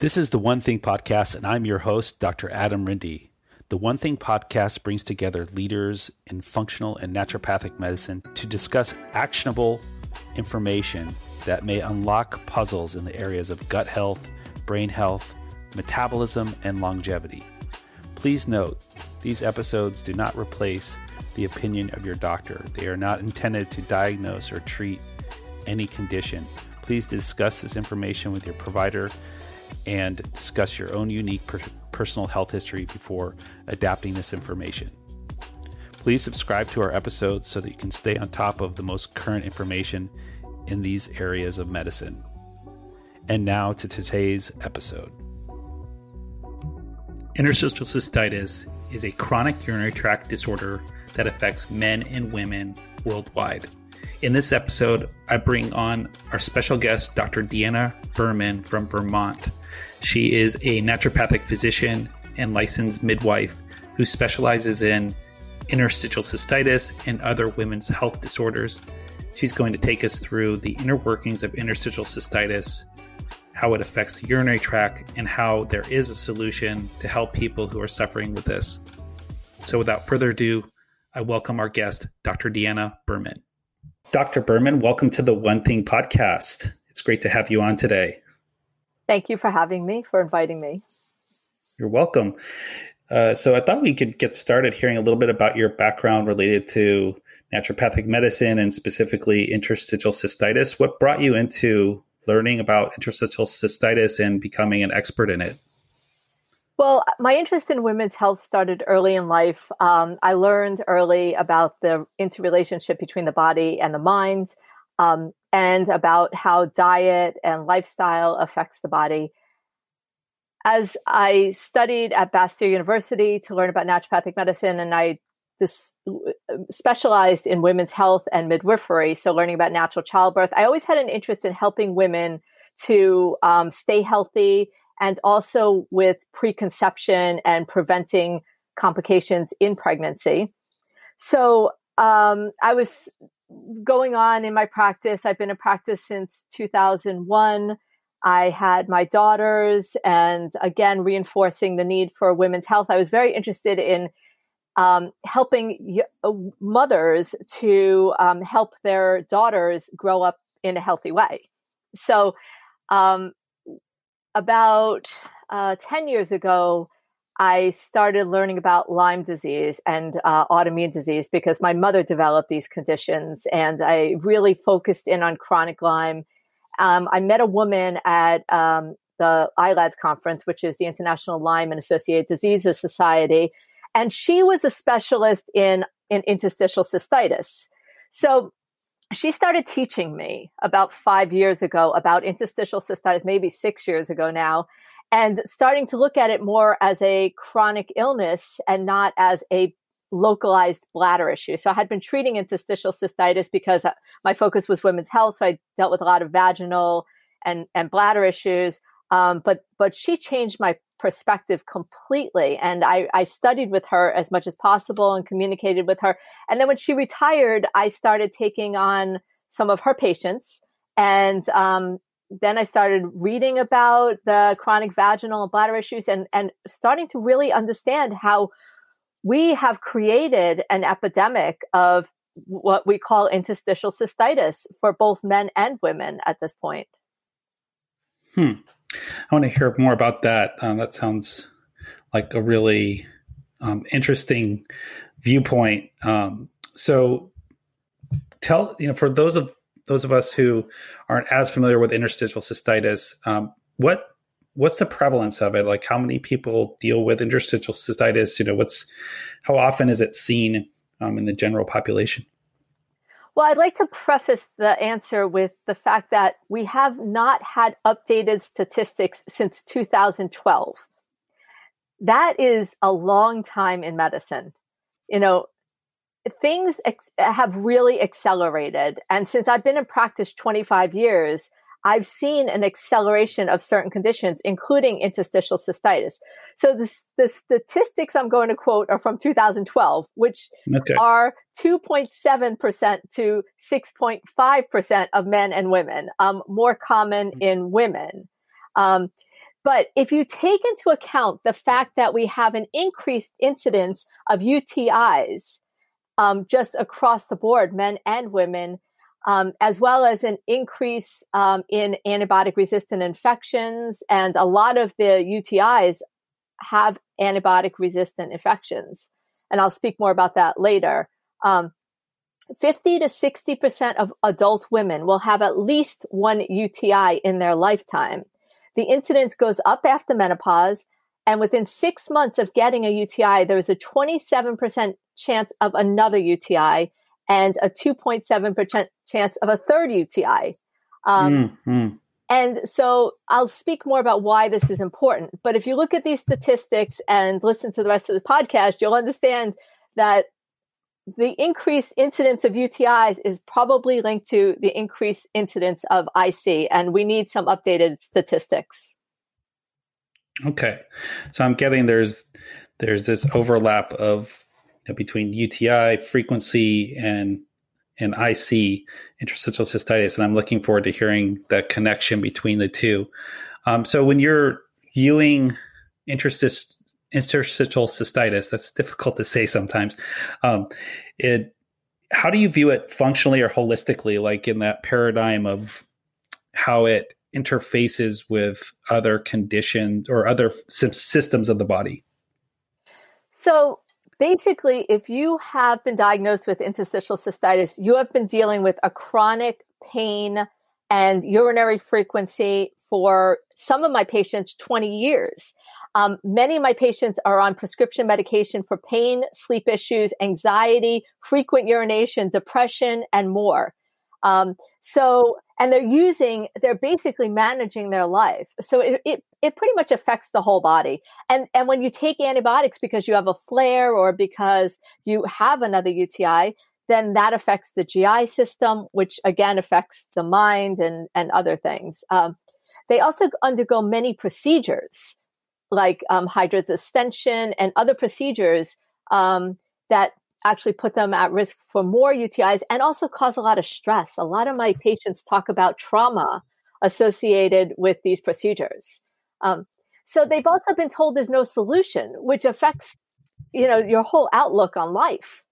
This is the One Thing Podcast, and I'm your host, Dr. Adam Rinde. The One Thing Podcast brings together leaders in functional and naturopathic medicine to discuss actionable information that may unlock puzzles in the areas of gut health, brain health, metabolism, and longevity. Please note, these episodes do not replace the opinion of your doctor. They are not intended to diagnose or treat any condition. Please discuss this information with your provider and discuss your own unique per- personal health history before adapting this information. Please subscribe to our episodes so that you can stay on top of the most current information in these areas of medicine. And now to today's episode. Interstitial cystitis is a chronic urinary tract disorder that affects men and women worldwide. In this episode, I bring on our special guest, Dr. Deanna Berman from Vermont. She is a naturopathic physician and licensed midwife who specializes in interstitial cystitis and other women's health disorders. She's going to take us through the inner workings of interstitial cystitis, how it affects the urinary tract, and how there is a solution to help people who are suffering with this. So, without further ado, I welcome our guest, Dr. Deanna Berman. Dr. Berman, welcome to the One Thing podcast. It's great to have you on today. Thank you for having me, for inviting me. You're welcome. Uh, so I thought we could get started hearing a little bit about your background related to naturopathic medicine and specifically interstitial cystitis. What brought you into learning about interstitial cystitis and becoming an expert in it? Well, my interest in women's health started early in life. Um, I learned early about the interrelationship between the body and the mind. Um, and about how diet and lifestyle affects the body. As I studied at Bastyr University to learn about naturopathic medicine, and I just specialized in women's health and midwifery, so learning about natural childbirth, I always had an interest in helping women to um, stay healthy and also with preconception and preventing complications in pregnancy. So um, I was going on in my practice. I've been in practice since 2001. I had my daughters, and again, reinforcing the need for women's health. I was very interested in um, helping uh, mothers to um, help their daughters grow up in a healthy way. So, um, about uh, 10 years ago, I started learning about Lyme disease and uh, autoimmune disease because my mother developed these conditions, and I really focused in on chronic Lyme. Um, I met a woman at um, the ILADS conference, which is the International Lyme and Associated Diseases Society, and she was a specialist in in interstitial cystitis. So she started teaching me about five years ago about interstitial cystitis, maybe six years ago now and starting to look at it more as a chronic illness and not as a localized bladder issue. So I had been treating interstitial cystitis because uh, my focus was women's health. So I dealt with a lot of vaginal and, and bladder issues. Um, but, but she changed my perspective completely. And I, I studied with her as much as possible and communicated with her. And then when she retired, I started taking on some of her patients and um, then I started reading about the chronic vaginal and bladder issues and, and starting to really understand how we have created an epidemic of what we call interstitial cystitis for both men and women at this point. Hmm. I want to hear more about that. Um, that sounds like a really um, interesting viewpoint. Um, so, tell you know for those of those of us who aren't as familiar with interstitial cystitis, um, what what's the prevalence of it? Like, how many people deal with interstitial cystitis? You know, what's how often is it seen um, in the general population? Well, I'd like to preface the answer with the fact that we have not had updated statistics since 2012. That is a long time in medicine. You know, things ex- have really accelerated. And since I've been in practice 25 years, I've seen an acceleration of certain conditions, including interstitial cystitis. So the, the statistics I'm going to quote are from 2012, which okay. are 2.7% to 6.5% of men and women, um, more common mm. in women. Um, But if you take into account the fact that we have an increased incidence of UTIs um, just across the board, men and women, um, as well as an increase um, in antibiotic resistant infections. And a lot of the UTIs have antibiotic resistant infections. And I'll speak more about that later. Um, 50 to 60% of adult women will have at least one UTI in their lifetime. The incidence goes up after menopause. And within six months of getting a UTI, there is a 27% chance of another UTI and a 2.7% chance of a third UTI. Um, mm-hmm. And so I'll speak more about why this is important. But if you look at these statistics and listen to the rest of the podcast, you'll understand that the increased incidence of UTIs is probably linked to the increased incidence of IC, and we need some updated statistics. Okay, so I'm getting there's there's this overlap of between UTI frequency and and IC interstitial cystitis, and I'm looking forward to hearing the connection between the two. Um, so when you're viewing interstitial interstitial cystitis. That's difficult to say sometimes. Um, it, how do you view it functionally or holistically, like in that paradigm of how it interfaces with other conditions or other systems of the body? So basically, if you have been diagnosed with interstitial cystitis, you have been dealing with a chronic pain and urinary frequency for some of my patients 20 years. Um, many of my patients are on prescription medication for pain, sleep issues, anxiety, frequent urination, depression, and more. Um, so, and they're using, they're basically managing their life. So it, it, it pretty much affects the whole body. And, and when you take antibiotics because you have a flare or because you have another UTI, then that affects the GI system, which again affects the mind and, and other things. Um, they also undergo many procedures like um, hydrodistension and other procedures um, that actually put them at risk for more UTIs and also cause a lot of stress. A lot of my patients talk about trauma associated with these procedures. Um, so they've also been told there's no solution, which affects, you know, your whole outlook on life.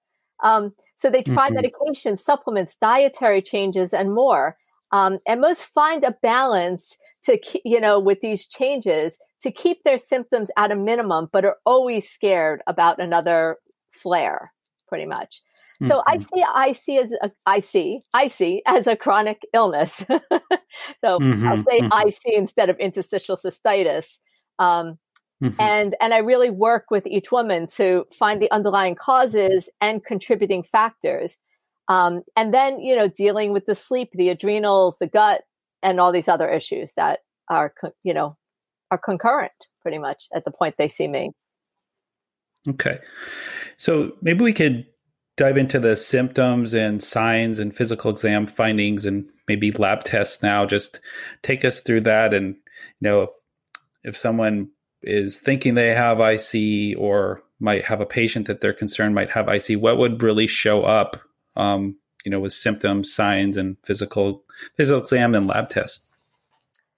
Um, so they try mm-hmm. medication, supplements, dietary changes, and more. Um, and most find a balance to, you know, with these changes to keep their symptoms at a minimum, but are always scared about another flare, pretty much. Mm-hmm. So I see I see as a, I see I see as a chronic illness. so mm-hmm, I'll say mm-hmm. IC instead of interstitial cystitis. Um, mm-hmm. and and I really work with each woman to find the underlying causes and contributing factors. Um, and then you know dealing with the sleep, the adrenals, the gut, and all these other issues that are you know are concurrent pretty much at the point they see me. Okay. So maybe we could dive into the symptoms and signs and physical exam findings and maybe lab tests now. Just take us through that. And, you know, if, if someone is thinking they have IC or might have a patient that they're concerned might have IC, what would really show up, um, you know, with symptoms, signs, and physical physical exam and lab tests?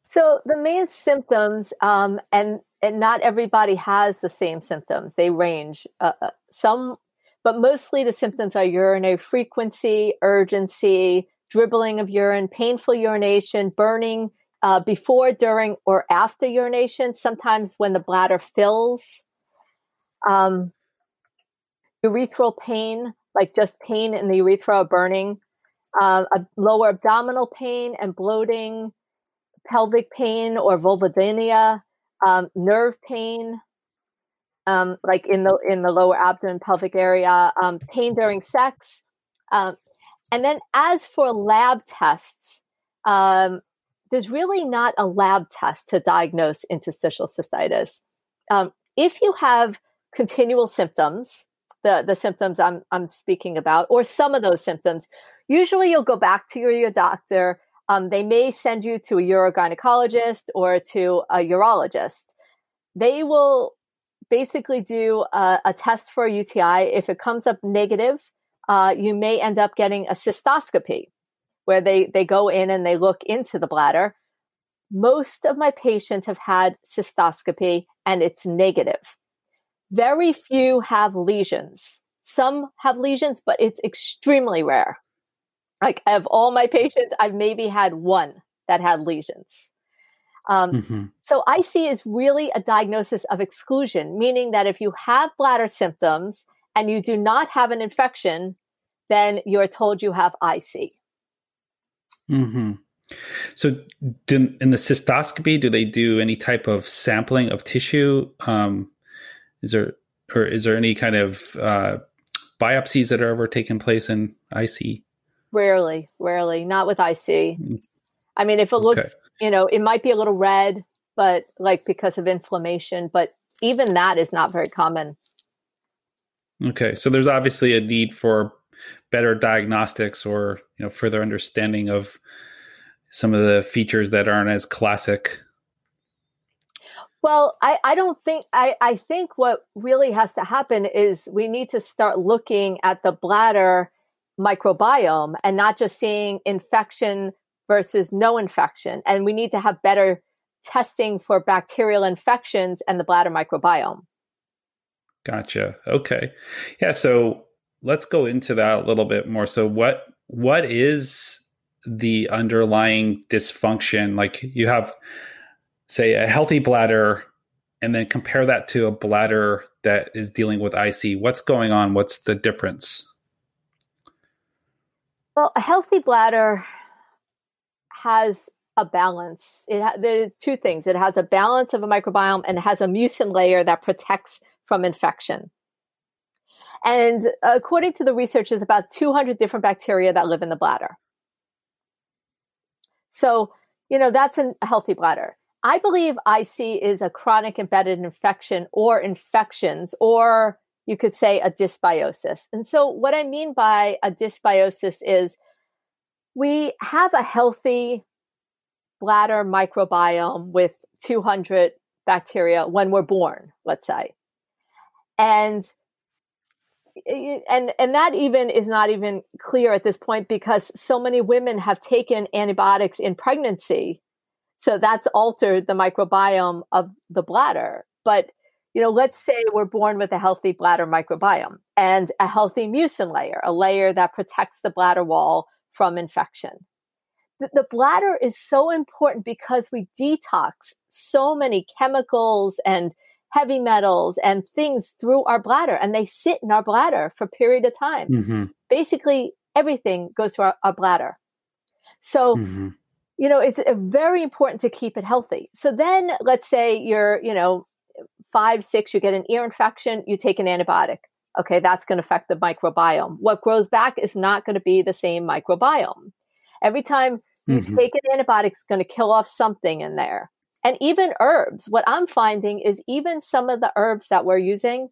So the main symptoms, um, and and not everybody has the same symptoms. They range. Uh, uh, some, but mostly the symptoms are urinary frequency, urgency, dribbling of urine, painful urination, burning uh, before, during, or after urination. Sometimes when the bladder fills. Um, urethral pain, like just pain in the urethra, burning. Uh, a lower abdominal pain and bloating pelvic pain or vulvodynia, um, nerve pain, um, like in the in the lower abdomen pelvic area, um, pain during sex, um, and then as for lab tests, um, there's really not a lab test to diagnose interstitial cystitis. Um, if you have continual symptoms, the the symptoms I'm I'm speaking about, or some of those symptoms, usually you'll go back to your, your doctor um, they may send you to a urogynecologist or to a urologist. They will basically do a, a test for UTI. If it comes up negative, uh, you may end up getting a cystoscopy where they, they go in and they look into the bladder. most of my patients have had cystoscopy and it's negative. Very few have lesions. Some have lesions, but it's extremely rare. Like of all my patients, I've maybe had one that had lesions. Um, mm-hmm. So IC is really a diagnosis of exclusion, meaning that if you have bladder symptoms and you do not have an infection, then you're told you have IC. Mm-hmm. So, do, in the cystoscopy, do they do any type of sampling of tissue? Um, is there or is there any kind of uh, biopsies that are ever taken place in IC? Rarely, rarely, not with IC. Mm. I mean, if it looks, okay. you know, it might be a little red, but like because of inflammation, but even that is not very common. Okay, so there's obviously a need for better diagnostics or you know further understanding of some of the features that aren't as classic well, I, I don't think, I, I think what really has to happen is we need to start looking at the bladder microbiome and not just seeing infection versus no infection. And we need to have better testing for bacterial infections and the bladder microbiome. Gotcha. Okay. Yeah. So let's go into that a little bit more. So what what is the underlying dysfunction? Like you have say a healthy bladder and then compare that to a bladder that is dealing with IC. What's going on? What's the difference? Well, a healthy bladder has a balance. It ha- there's two things. It has a balance of a microbiome and it has a mucin layer that protects from infection. And according to the research, there's about 200 different bacteria that live in the bladder. So, you know, that's a healthy bladder. I believe IC is a chronic embedded infection or infections, or you could say a dysbiosis. And so, what I mean by a dysbiosis is we have a healthy bladder microbiome with 200 bacteria when we're born, let's say. And and and that even is not even clear at this point because so many women have taken antibiotics in pregnancy so that's altered the microbiome of the bladder. But, you know, let's say we're born with a healthy bladder microbiome and a healthy mucin layer, a layer that protects the bladder wall from infection. The, the bladder is so important because we detox so many chemicals and heavy metals and things through our bladder and they sit in our bladder for a period of time. Mm-hmm. Basically, everything goes through our, our bladder. So, mm-hmm you know, it's very important to keep it healthy. So then let's say you're, you know, five, six, you get an ear infection, you take an antibiotic. Okay, that's going to affect the microbiome. What grows back is not going to be the same microbiome. Every time you mm-hmm. take an antibiotic, it's going to kill off something in there. And even herbs, what I'm finding is even some of the herbs that we're using,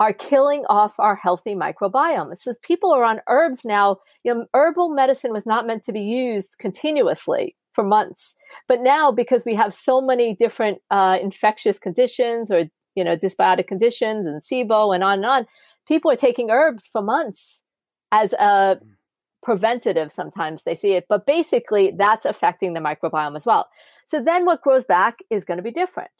are killing off our healthy microbiome. It says people are on herbs now. You know, herbal medicine was not meant to be used continuously for months, but now because we have so many different uh, infectious conditions or you know dysbiotic conditions and SIBO and on and on, people are taking herbs for months as a preventative. Sometimes they see it, but basically that's affecting the microbiome as well. So then what grows back is going to be different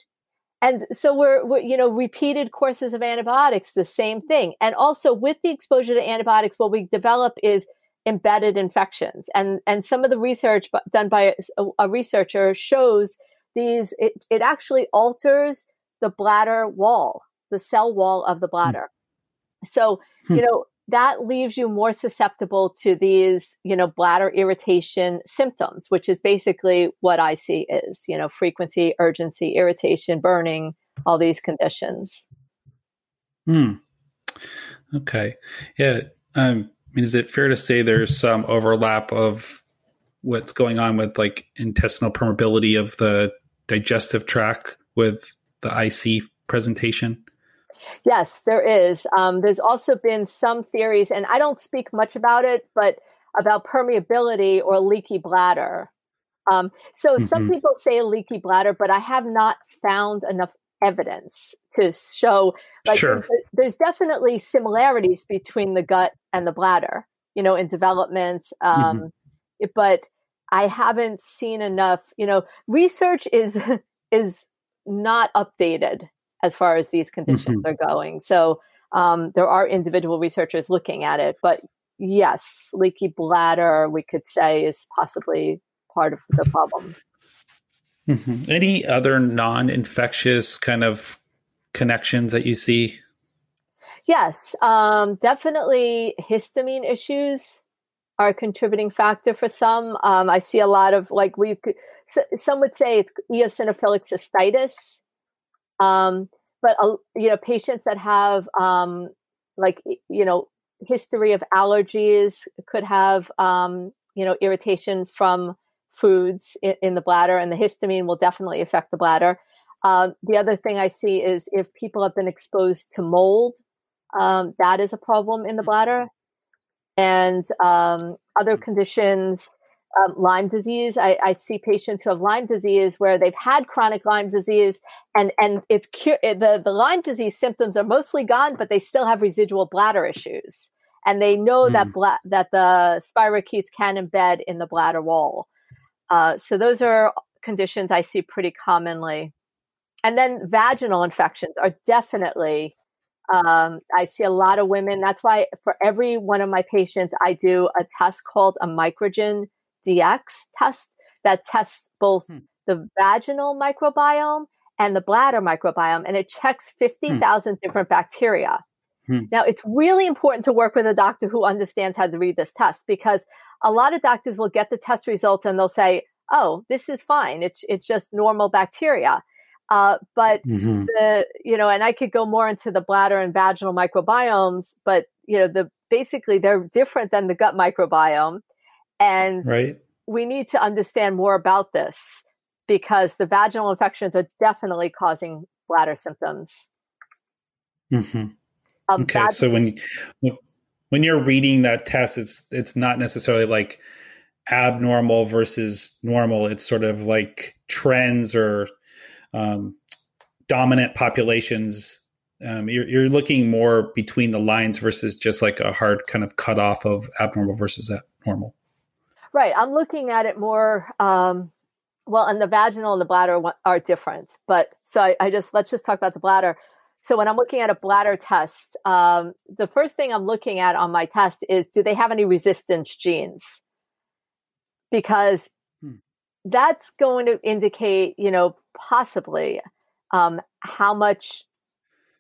and so we're, we're, you know repeated courses of antibiotics the same thing and also with the exposure to antibiotics what we develop is embedded infections and and some of the research done by a, a researcher shows these it, it actually alters the bladder wall the cell wall of the hmm. bladder so hmm. you know that leaves you more susceptible to these, you know, bladder irritation symptoms, which is basically what I see is, you know, frequency, urgency, irritation, burning, all these conditions. Hmm. Okay. Yeah. Um, is it fair to say there's some overlap of what's going on with like intestinal permeability of the digestive tract with the IC presentation? Yes, there is. Um, there's also been some theories, and I don't speak much about it, but about permeability or leaky bladder. Um, so mm-hmm. some people say leaky bladder, but I have not found enough evidence to show like sure. there's definitely similarities between the gut and the bladder you know in development um, mm-hmm. but I haven't seen enough, you know, research is is not updated as far as these conditions mm-hmm. are going. So um, there are individual researchers looking at it, but yes, leaky bladder, we could say, is possibly part of the problem. Mm-hmm. Any other non infectious kind of connections that you see? Yes, um, definitely histamine issues are a contributing factor for some. Um, I see a lot of like we could, some would say it's eosinophilic cystitis. Um, but uh, you know, patients that have um, like you know history of allergies could have um, you know irritation from foods in, in, the bladder, and the histamine will definitely affect the bladder. Uh, the other thing I see is if people have been exposed to mold, um, that is a problem in the bladder, and um, other conditions um, Lyme disease. I, I, see patients who have Lyme disease where they've had chronic Lyme disease, and and it's cu- the the Lyme disease symptoms are mostly gone, but they still have residual bladder issues, and they know mm. that bla- that the spirochetes can embed in the bladder wall. Uh, so those are conditions I see pretty commonly, and then vaginal infections are definitely. Um, I see a lot of women. That's why for every one of my patients, I do a test called a microgen DX test that tests both hmm. the vaginal microbiome and the bladder microbiome, and it checks 50,000 hmm. different bacteria. Hmm. Now, it's really important to work with a doctor who understands how to read this test because a lot of doctors will get the test results and they'll say, "Oh, this is fine. It's it's just normal bacteria." Uh, but mm-hmm. the you know, and I could go more into the bladder and vaginal microbiomes, but you know, the basically they're different than the gut microbiome. And right. we need to understand more about this because the vaginal infections are definitely causing bladder symptoms. Mm-hmm. Um, okay, so when when you're reading that test, it's it's not necessarily like abnormal versus normal. It's sort of like trends or um, dominant populations. Um, you're, you're looking more between the lines versus just like a hard kind of cutoff of abnormal versus normal. Right. I'm looking at it more. Um, well, and the vaginal and the bladder are different, but so I, I, just let's just talk about the bladder. So when I'm looking at a bladder test, um, the first thing I'm looking at on my test is do they have any resistance genes? Because hmm. that's going to indicate, you know, possibly um, how much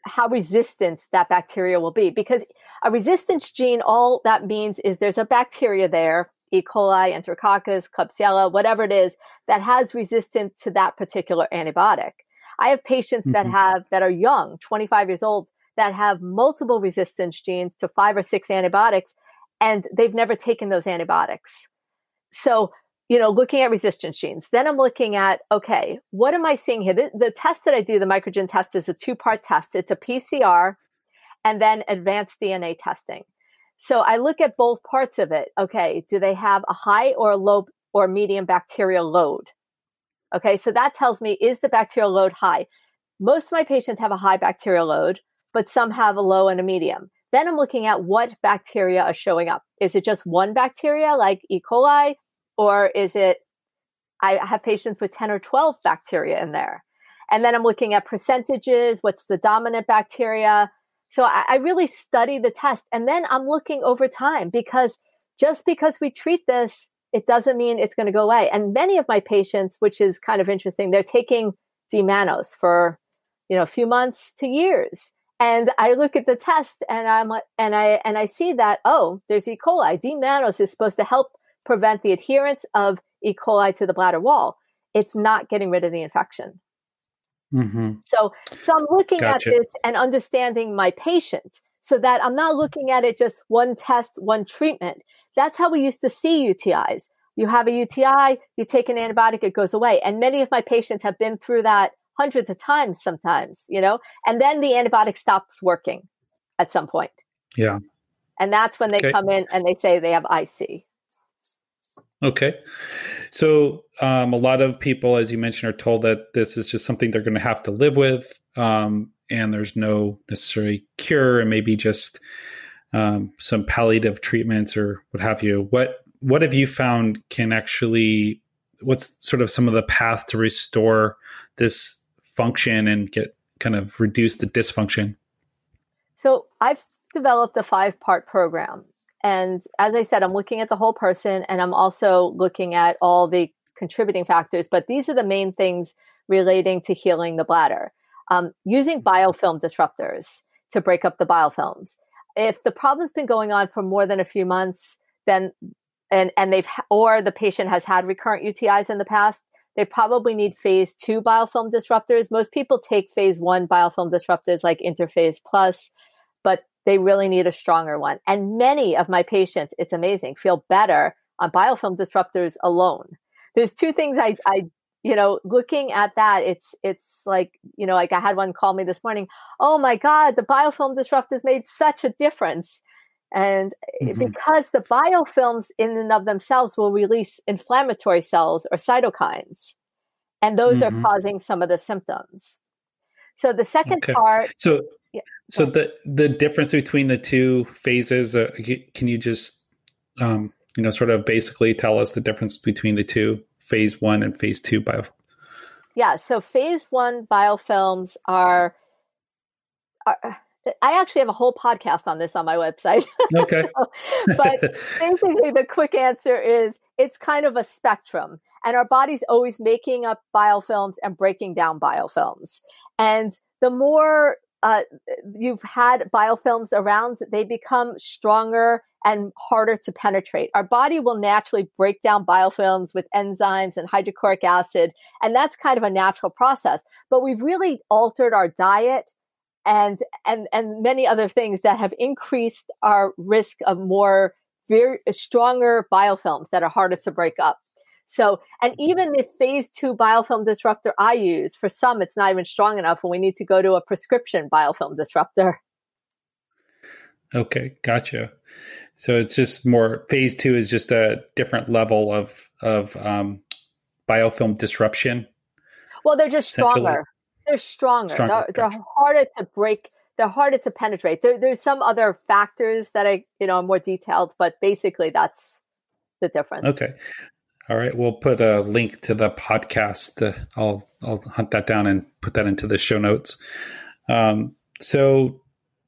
how resistant that bacteria will be because a resistance gene all that means is there's a bacteria there E. coli, Enterococcus, Klebsiella, whatever it is that has resistance to that particular antibiotic. I have patients mm-hmm. that have that are young, 25 years old, that have multiple resistance genes to five or six antibiotics, and they've never taken those antibiotics. So, you know, looking at resistance genes, then I'm looking at okay, what am I seeing here? The, the test that I do, the microgen test, is a two part test. It's a PCR and then advanced DNA testing. So I look at both parts of it. Okay, do they have a high or a low or medium bacterial load? Okay, so that tells me is the bacterial load high? Most of my patients have a high bacterial load, but some have a low and a medium. Then I'm looking at what bacteria are showing up. Is it just one bacteria like E. coli, or is it, I have patients with 10 or 12 bacteria in there? And then I'm looking at percentages. What's the dominant bacteria? So I, I really study the test and then I'm looking over time because just because we treat this, it doesn't mean it's going to go away. And many of my patients, which is kind of interesting, they're taking D-mannose for, you know, a few months to years. And I look at the test and I'm and I and I see that oh, there's E. coli. D-mannose is supposed to help prevent the adherence of E. coli to the bladder wall. It's not getting rid of the infection. Mm-hmm. So, so I'm looking gotcha. at this and understanding my patient so that I'm not looking at it just one test, one treatment. That's how we used to see UTIs. You have a UTI, you take an antibiotic, it goes away. And many of my patients have been through that hundreds of times sometimes, you know, and then the antibiotic stops working at some point. Yeah. And that's when they okay. come in and they say they have IC. Okay. So, um, a lot of people, as you mentioned, are told that this is just something they're going to have to live with, um, and there's no necessary cure, and maybe just um, some palliative treatments or what have you. What what have you found can actually what's sort of some of the path to restore this function and get kind of reduce the dysfunction? So I've developed a five part program. And as I said, I'm looking at the whole person and I'm also looking at all the contributing factors. But these are the main things relating to healing the bladder. Um, using biofilm disruptors to break up the biofilms. If the problem's been going on for more than a few months, then and and they've or the patient has had recurrent UTIs in the past, they probably need phase two biofilm disruptors. Most people take phase one biofilm disruptors like InterFase Plus, but they really need a stronger one. And many of my patients, it's amazing, feel better on biofilm disruptors alone. There's two things I, I you know, looking at that, it's it's like, you know, like I had one call me this morning. Oh my God, the biofilm disruptors made such a difference. And mm-hmm. because the biofilms in and of themselves will release inflammatory cells or cytokines, and those mm-hmm. are causing some of the symptoms. So the second okay. part. So. So the the difference between the two phases. Uh, can you just, um, you know, sort of basically tell us the difference between the two phase one and phase two biofilms? Yeah. So phase one biofilms are. are I actually have a whole podcast on this on my website. Okay. but basically, the quick answer is it's kind of a spectrum, and our body's always making up biofilms and breaking down biofilms. And the more uh, you've had biofilms around, they become stronger and harder to penetrate. Our body will naturally break down biofilms with enzymes and hydrochloric acid, and that's kind of a natural process. But we've really altered our diet and and and many other things that have increased our risk of more very stronger biofilms that are harder to break up. So, and even the phase two biofilm disruptor I use, for some, it's not even strong enough, and we need to go to a prescription biofilm disruptor. Okay, gotcha. So it's just more phase two is just a different level of of um, biofilm disruption. Well, they're just stronger they're stronger. stronger they're, they're, harder to break. They're harder to penetrate. There, there's some other factors that I, you know, are more detailed, but basically that's the difference. Okay. All right. We'll put a link to the podcast. Uh, I'll I'll hunt that down and put that into the show notes. Um, so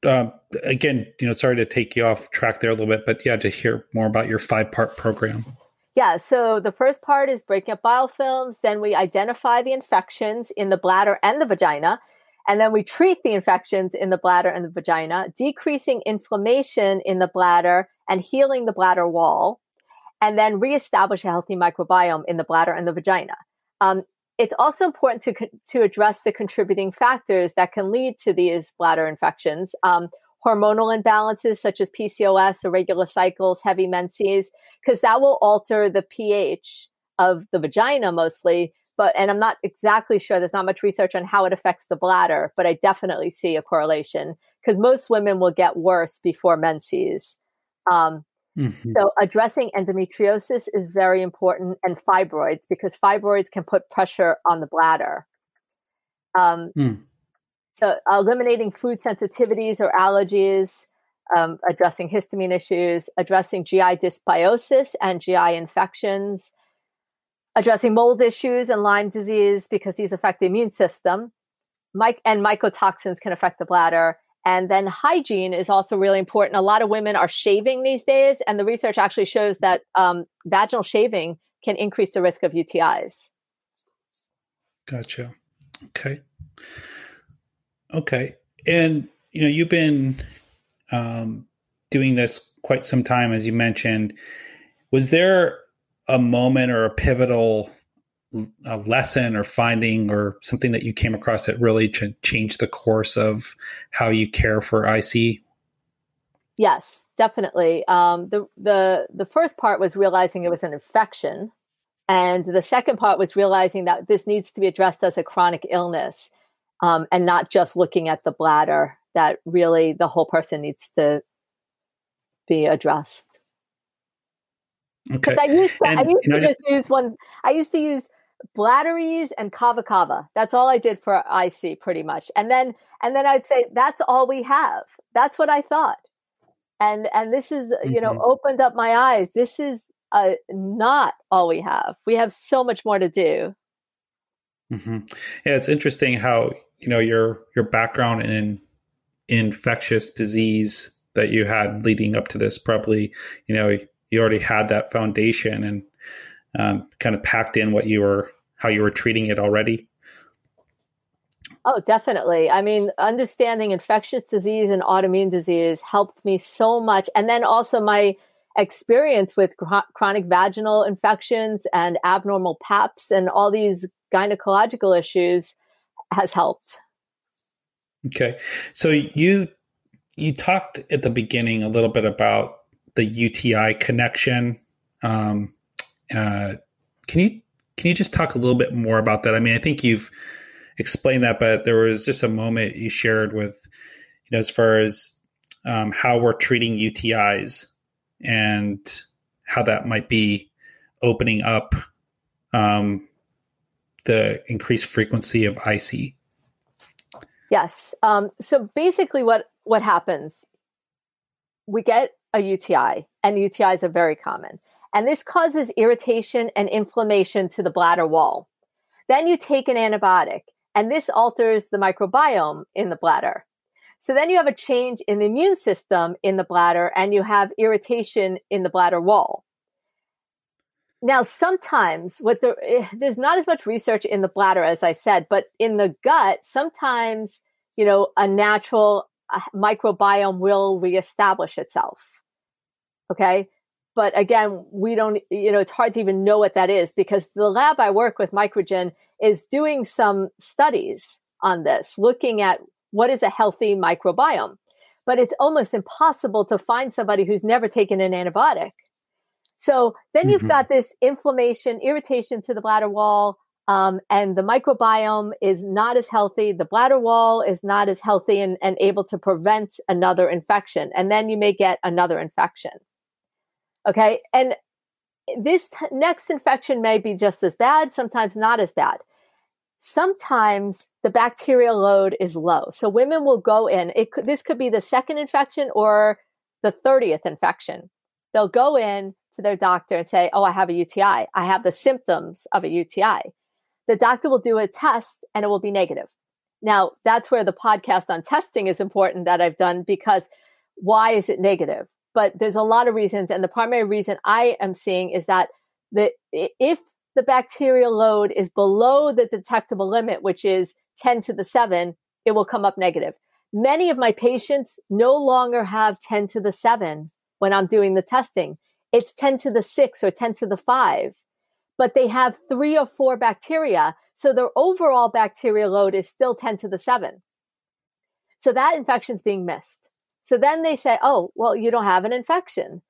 uh, again, you know, sorry to take you off track there a little bit, but yeah, to hear more about your five part program. Yeah, so the first part is breaking up biofilms. Then we identify the infections in the bladder and the vagina. And then we treat the infections in the bladder and the vagina, decreasing inflammation in the bladder and healing the bladder wall. And then reestablish a healthy microbiome in the bladder and the vagina. Um, it's also important to, to address the contributing factors that can lead to these bladder infections. Um, hormonal imbalances such as PCOS, irregular cycles, heavy menses, because that will alter the pH of the vagina mostly. But, and I'm not exactly sure, there's not much research on how it affects the bladder, but I definitely see a correlation because most women will get worse before menses. Um, mm-hmm. So addressing endometriosis is very important and fibroids because fibroids can put pressure on the bladder. Um, mm. So, eliminating food sensitivities or allergies, um, addressing histamine issues, addressing GI dysbiosis and GI infections, addressing mold issues and Lyme disease because these affect the immune system. Mike and mycotoxins can affect the bladder. And then hygiene is also really important. A lot of women are shaving these days, and the research actually shows that um, vaginal shaving can increase the risk of UTIs. Gotcha. Okay. Okay. And, you know, you've been um, doing this quite some time, as you mentioned. Was there a moment or a pivotal a lesson or finding or something that you came across that really ch- changed the course of how you care for IC? Yes, definitely. Um, the the the first part was realizing it was an infection, and the second part was realizing that this needs to be addressed as a chronic illness um, and not just looking at the bladder, that really the whole person needs to be addressed. Okay. I used to, and, I used to just, just use one, I used to use bladderies and kava kava. That's all I did for IC pretty much. And then, and then I'd say, that's all we have. That's what I thought. And, and this is, mm-hmm. you know, mm-hmm. opened up my eyes. This is, uh, not all we have. We have so much more to do. Mm-hmm. Yeah, it's interesting how you know your your background in infectious disease that you had leading up to this probably you know you already had that foundation and um, kind of packed in what you were how you were treating it already Oh, definitely. I mean, understanding infectious disease and autoimmune disease helped me so much. And then also my experience with chronic vaginal infections and abnormal PAPs and all these gynecological issues has helped. Okay. So you you talked at the beginning a little bit about the UTI connection. Um, uh, can you can you just talk a little bit more about that? I mean, I think you've explained that, but there was just a moment you shared with, you know, as far as um, how we're treating UTIs and how that might be opening up um, the increased frequency of IC. Yes. Um, so basically, what what happens? We get a UTI, and UTIs are very common, and this causes irritation and inflammation to the bladder wall. Then you take an antibiotic, and this alters the microbiome in the bladder. So then you have a change in the immune system in the bladder and you have irritation in the bladder wall. Now, sometimes what the, eh, there's not as much research in the bladder, as I said, but in the gut, sometimes, you know, a natural uh, microbiome will reestablish itself. Okay. But again, we don't, you know, it's hard to even know what that is because the lab I work with, Microgen, is doing some studies on this, looking at what is a healthy microbiome. But it's almost impossible to find somebody who's never taken an antibiotic. So then you've mm-hmm. got this inflammation, irritation to the bladder wall, um, and the microbiome is not as healthy. The bladder wall is not as healthy and, and able to prevent another infection. And then you may get another infection. Okay. And this t- next infection may be just as bad, sometimes not as bad sometimes the bacterial load is low. So women will go in. It could, this could be the second infection or the 30th infection. They'll go in to their doctor and say, Oh, I have a UTI. I have the symptoms of a UTI. The doctor will do a test and it will be negative. Now, that's where the podcast on testing is important that I've done because why is it negative? But there's a lot of reasons. And the primary reason I am seeing is that the, if the bacterial load is below the detectable limit, which is 10 to the 7, it will come up negative. Many of my patients no longer have 10 to the 7 when I'm doing the testing. It's 10 to the 6 or 10 to the 5, but they have three or four bacteria. So their overall bacterial load is still 10 to the 7. So that infection is being missed. So then they say, oh, well, you don't have an infection,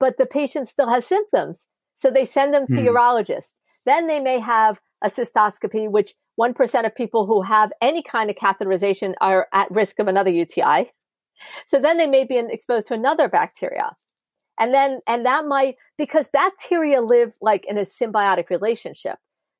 but the patient still has symptoms. So they send them to hmm. urologist. Then they may have a cystoscopy, which 1% of people who have any kind of catheterization are at risk of another UTI. So then they may be exposed to another bacteria. And then, and that might, because bacteria live like in a symbiotic relationship.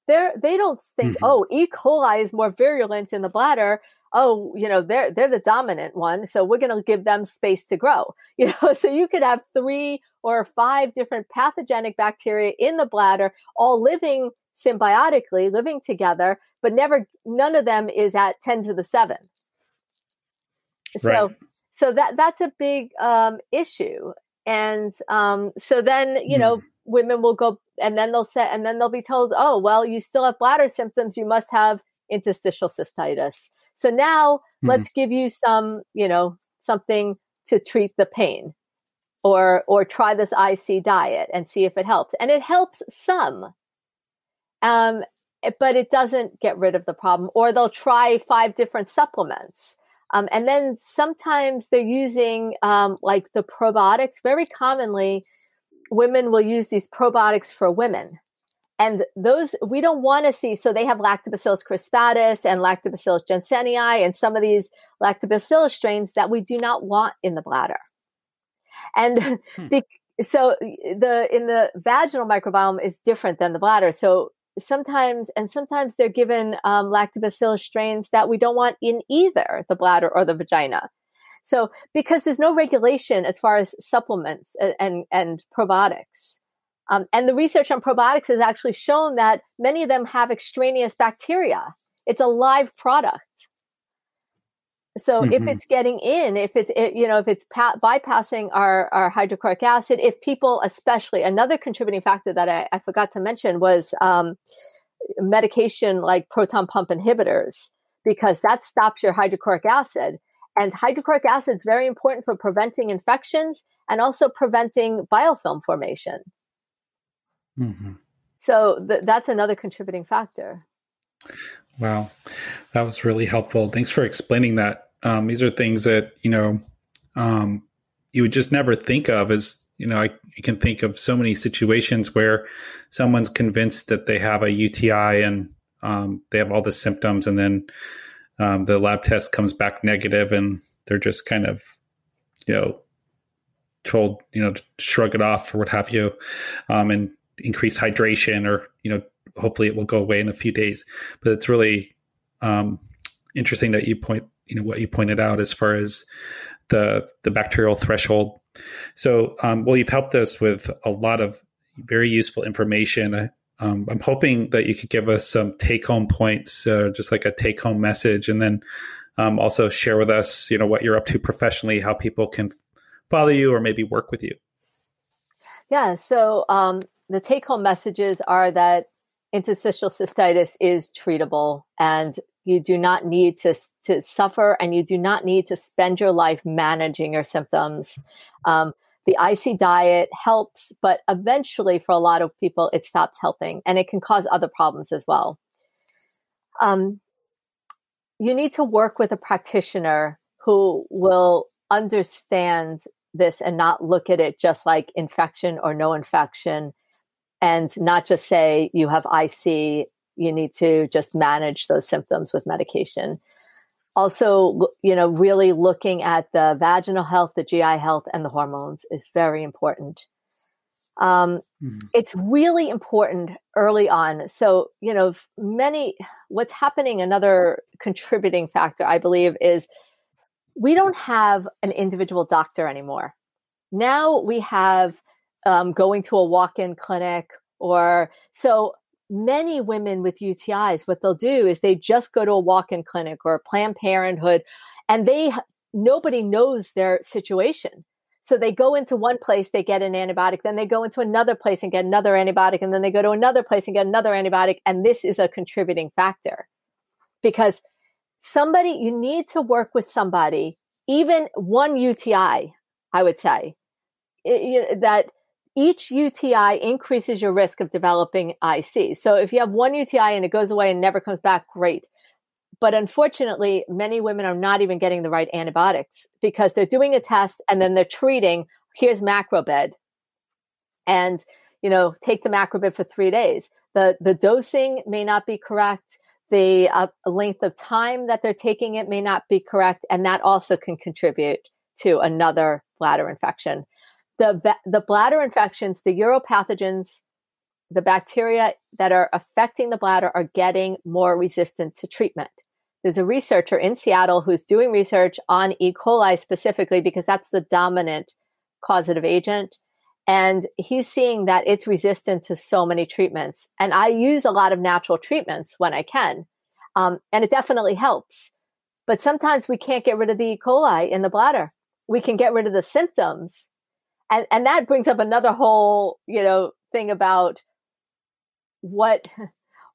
They're, they don't think, mm-hmm. oh, E. coli is more virulent in the bladder. Oh, you know, they're, they're the dominant one. So we're going to give them space to grow. You know, so you could have three or five different pathogenic bacteria in the bladder, all living symbiotically, living together, but never, none of them is at 10 to the seven. So, right. so that, that's a big, um, issue. And, um, so then, you mm. know, hmm. women will go and then they'll say, and then they'll be told, oh, well, you still have bladder symptoms. You must have interstitial cystitis. So now mm. let's give you some, you know, something to treat the pain or or try this IC diet and see if it helps. And it helps some. Um, but it doesn't get rid of the problem. Or they'll try five different supplements. Um, and then sometimes they're using um, like the probiotics. Very commonly, women will use these probiotics for women. And those we don't want to see. So they have Lactobacillus crispatus and Lactobacillus jensenii and some of these Lactobacillus strains that we do not want in the bladder. And hmm. be, so the in the vaginal microbiome is different than the bladder. So sometimes and sometimes they're given um, lactobacillus strains that we don't want in either the bladder or the vagina. So because there's no regulation as far as supplements and and, and probiotics. Um, and the research on probiotics has actually shown that many of them have extraneous bacteria. It's a live product. So mm-hmm. if it's getting in, if it's it, you know if it's pa- bypassing our our hydrochloric acid, if people especially another contributing factor that I, I forgot to mention was um, medication like proton pump inhibitors because that stops your hydrochloric acid. And hydrochloric acid is very important for preventing infections and also preventing biofilm formation. Mm-hmm. So th- that's another contributing factor. Wow, that was really helpful. Thanks for explaining that. Um, these are things that you know um, you would just never think of as you know. I, I, can think of so many situations where someone's convinced that they have a UTI and um, they have all the symptoms, and then um, the lab test comes back negative, and they're just kind of you know told you know to shrug it off or what have you, um, and increase hydration or you know hopefully it will go away in a few days. But it's really um, interesting that you point, you know, what you pointed out as far as the the bacterial threshold. So, um, well, you've helped us with a lot of very useful information. Um, I'm hoping that you could give us some take home points, uh, just like a take home message, and then um, also share with us, you know, what you're up to professionally, how people can follow you or maybe work with you. Yeah. So um, the take home messages are that interstitial cystitis is treatable and you do not need to, to suffer and you do not need to spend your life managing your symptoms. Um, the IC diet helps, but eventually for a lot of people, it stops helping and it can cause other problems as well. Um, you need to work with a practitioner who will understand this and not look at it just like infection or no infection and not just say you have IC, you need to just manage those symptoms with medication. Also, you know, really looking at the vaginal health, the GI health, and the hormones is very important. Um, mm-hmm. It's really important early on. So, you know, many, what's happening, another contributing factor, I believe, is we don't have an individual doctor anymore. Now we have um, going to a walk-in clinic or so many women with UTIs, what they'll do is they just go to a walk-in clinic or Planned Parenthood, and they nobody knows their situation. So they go into one place, they get an antibiotic, then they go into another place and get another antibiotic, and then they go to another place and get another antibiotic. And this is a contributing factor because somebody, you need to work with somebody, even one UTI, I would say, that each UTI increases your risk of developing IC. So if you have one UTI and it goes away and never comes back, great. But unfortunately, many women are not even getting the right antibiotics because they're doing a test and then they're treating, here's macrobid. And, you know, take the macrobid for three days. The, the dosing may not be correct. The uh, length of time that they're taking it may not be correct. And that also can contribute to another bladder infection the the bladder infections, the uropathogens, the bacteria that are affecting the bladder are getting more resistant to treatment. There's a researcher in Seattle who's doing research on E. coli specifically because that's the dominant causative agent. And he's seeing that it's resistant to so many treatments. And I use a lot of natural treatments when I can. Um, and it definitely helps. But sometimes we can't get rid of the E. coli in the bladder. We can get rid of the symptoms, and and that brings up another whole you know thing about what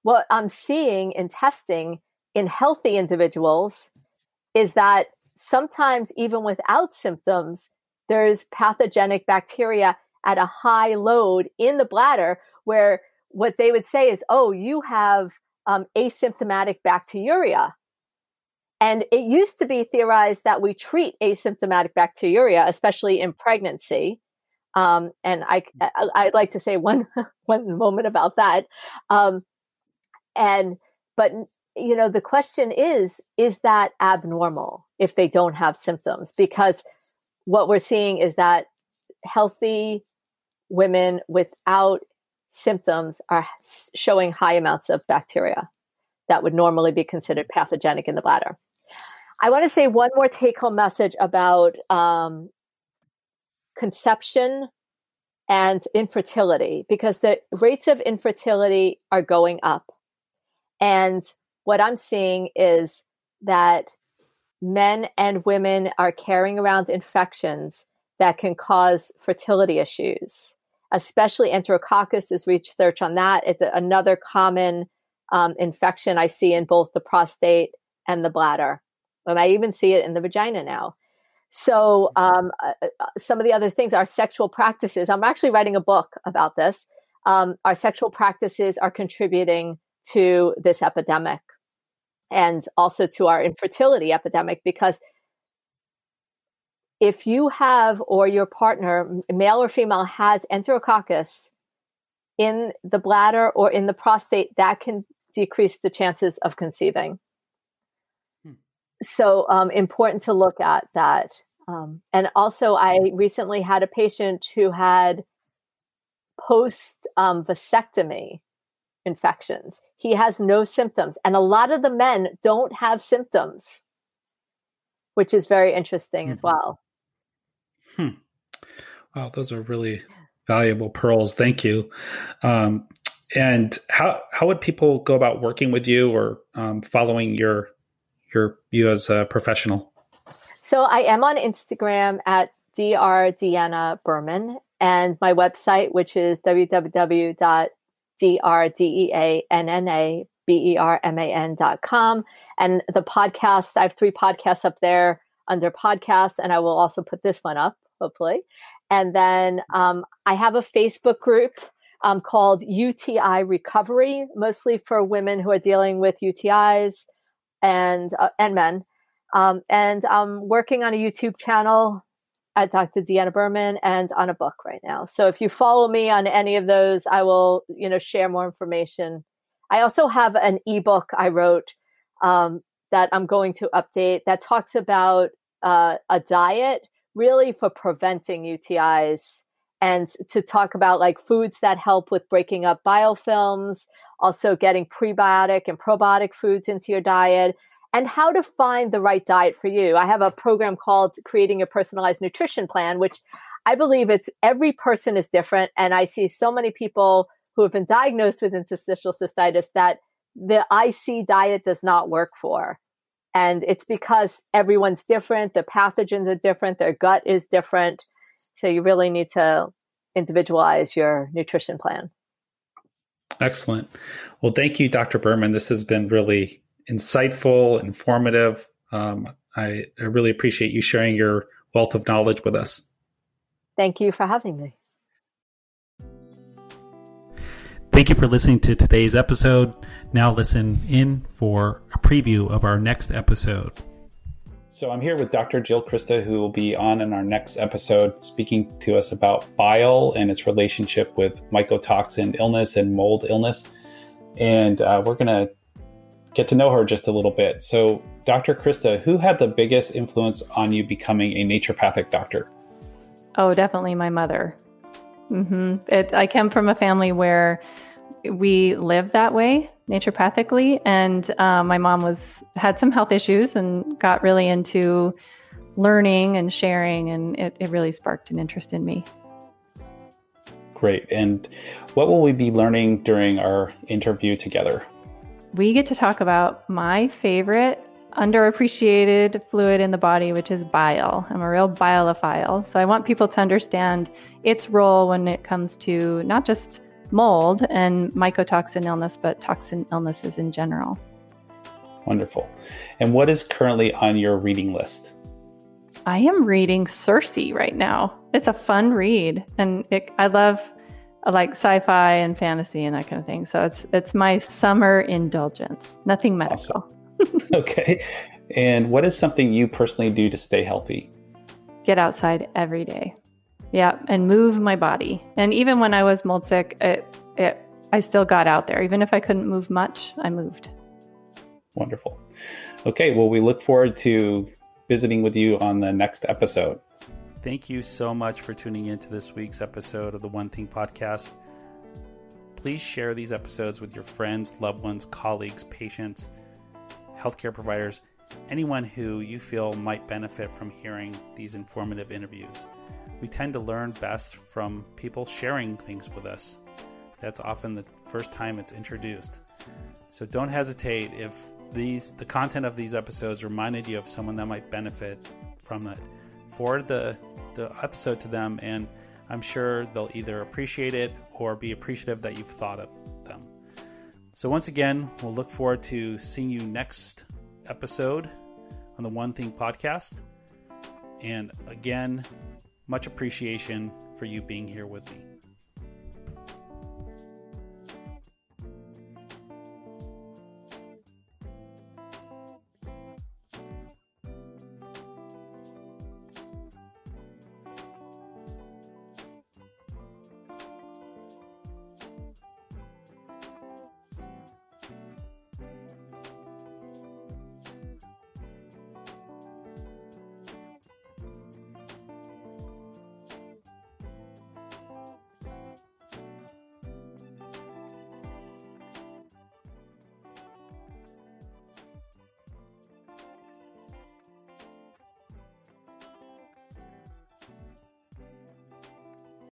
what I'm seeing in testing in healthy individuals is that sometimes even without symptoms there's pathogenic bacteria at a high load in the bladder where what they would say is oh you have um, asymptomatic bacteriuria and it used to be theorized that we treat asymptomatic bacteriuria especially in pregnancy um, and I, I, would like to say one, one moment about that. Um, and, but, you know, the question is, is that abnormal if they don't have symptoms? Because what we're seeing is that healthy women without symptoms are showing high amounts of bacteria that would normally be considered pathogenic in the bladder. I want to say one more take home message about um, conception and infertility because the rates of infertility are going up. And what I'm seeing is that men and women are carrying around infections that can cause fertility issues, especially enterococcus is research on that. It's another common um, infection I see in both the prostate and the bladder. And I even see it in the vagina now. So, um, uh, uh, some of the other things, our sexual practices, I'm actually writing a book about this. Um, our sexual practices are contributing to this epidemic and also to our infertility epidemic because if you have or your partner, male or female, has enterococcus in the bladder or in the prostate, that can decrease the chances of conceiving. So um, important to look at that. Um, and also, I recently had a patient who had post um, vasectomy infections. He has no symptoms, and a lot of the men don't have symptoms, which is very interesting mm-hmm. as well. Hmm. Wow, those are really valuable pearls. Thank you. Um, and how how would people go about working with you or um, following your your you as a professional? So I am on Instagram at dr deanna berman and my website, which is www.drdeannaberman.com. And the podcast, I have three podcasts up there under podcasts, and I will also put this one up, hopefully. And then um, I have a Facebook group um, called UTI Recovery, mostly for women who are dealing with UTIs and uh, and men. Um, and I'm working on a YouTube channel at Dr. Deanna Berman and on a book right now. So if you follow me on any of those, I will, you know, share more information. I also have an ebook I wrote um, that I'm going to update that talks about uh, a diet really for preventing UTIs and to talk about like foods that help with breaking up biofilms, also getting prebiotic and probiotic foods into your diet, and how to find the right diet for you. I have a program called Creating a Personalized Nutrition Plan, which I believe it's every person is different. And I see so many people who have been diagnosed with interstitial cystitis that the IC diet does not work for. And it's because everyone's different, the pathogens are different, their gut is different. So you really need to individualize your nutrition plan. Excellent. Well, thank you, Dr. Berman. This has been really insightful, informative. Um, I, I really appreciate you sharing your wealth of knowledge with us. Thank you for having me. Thank you for listening to today's episode. Now, listen in for a preview of our next episode. So I'm here with Dr. Jill Crista, who will be on in our next episode, speaking to us about bile and its relationship with mycotoxin illness and mold illness. And uh, we're going to get to know her just a little bit. So, Dr. Crista, who had the biggest influence on you becoming a naturopathic doctor? Oh, definitely my mother. Mm-hmm. It, I come from a family where we live that way naturopathically, and uh, my mom was had some health issues and got really into learning and sharing, and it, it really sparked an interest in me. Great. And what will we be learning during our interview together? We get to talk about my favorite underappreciated fluid in the body, which is bile. I'm a real bilophile. So I want people to understand its role when it comes to not just mold and mycotoxin illness, but toxin illnesses in general. Wonderful. And what is currently on your reading list? I am reading Circe right now. It's a fun read, and it, I love uh, like sci-fi and fantasy and that kind of thing. So it's it's my summer indulgence. Nothing medical. Awesome. okay. And what is something you personally do to stay healthy? Get outside every day. Yeah, and move my body. And even when I was mold sick, it, it I still got out there. Even if I couldn't move much, I moved. Wonderful. Okay, well, we look forward to visiting with you on the next episode. Thank you so much for tuning in to this week's episode of the One Thing Podcast. Please share these episodes with your friends, loved ones, colleagues, patients, healthcare providers, anyone who you feel might benefit from hearing these informative interviews. We tend to learn best from people sharing things with us. That's often the first time it's introduced. So don't hesitate if these the content of these episodes reminded you of someone that might benefit from it. Forward the the episode to them and I'm sure they'll either appreciate it or be appreciative that you've thought of them. So once again, we'll look forward to seeing you next episode on the One Thing podcast. And again, much appreciation for you being here with me.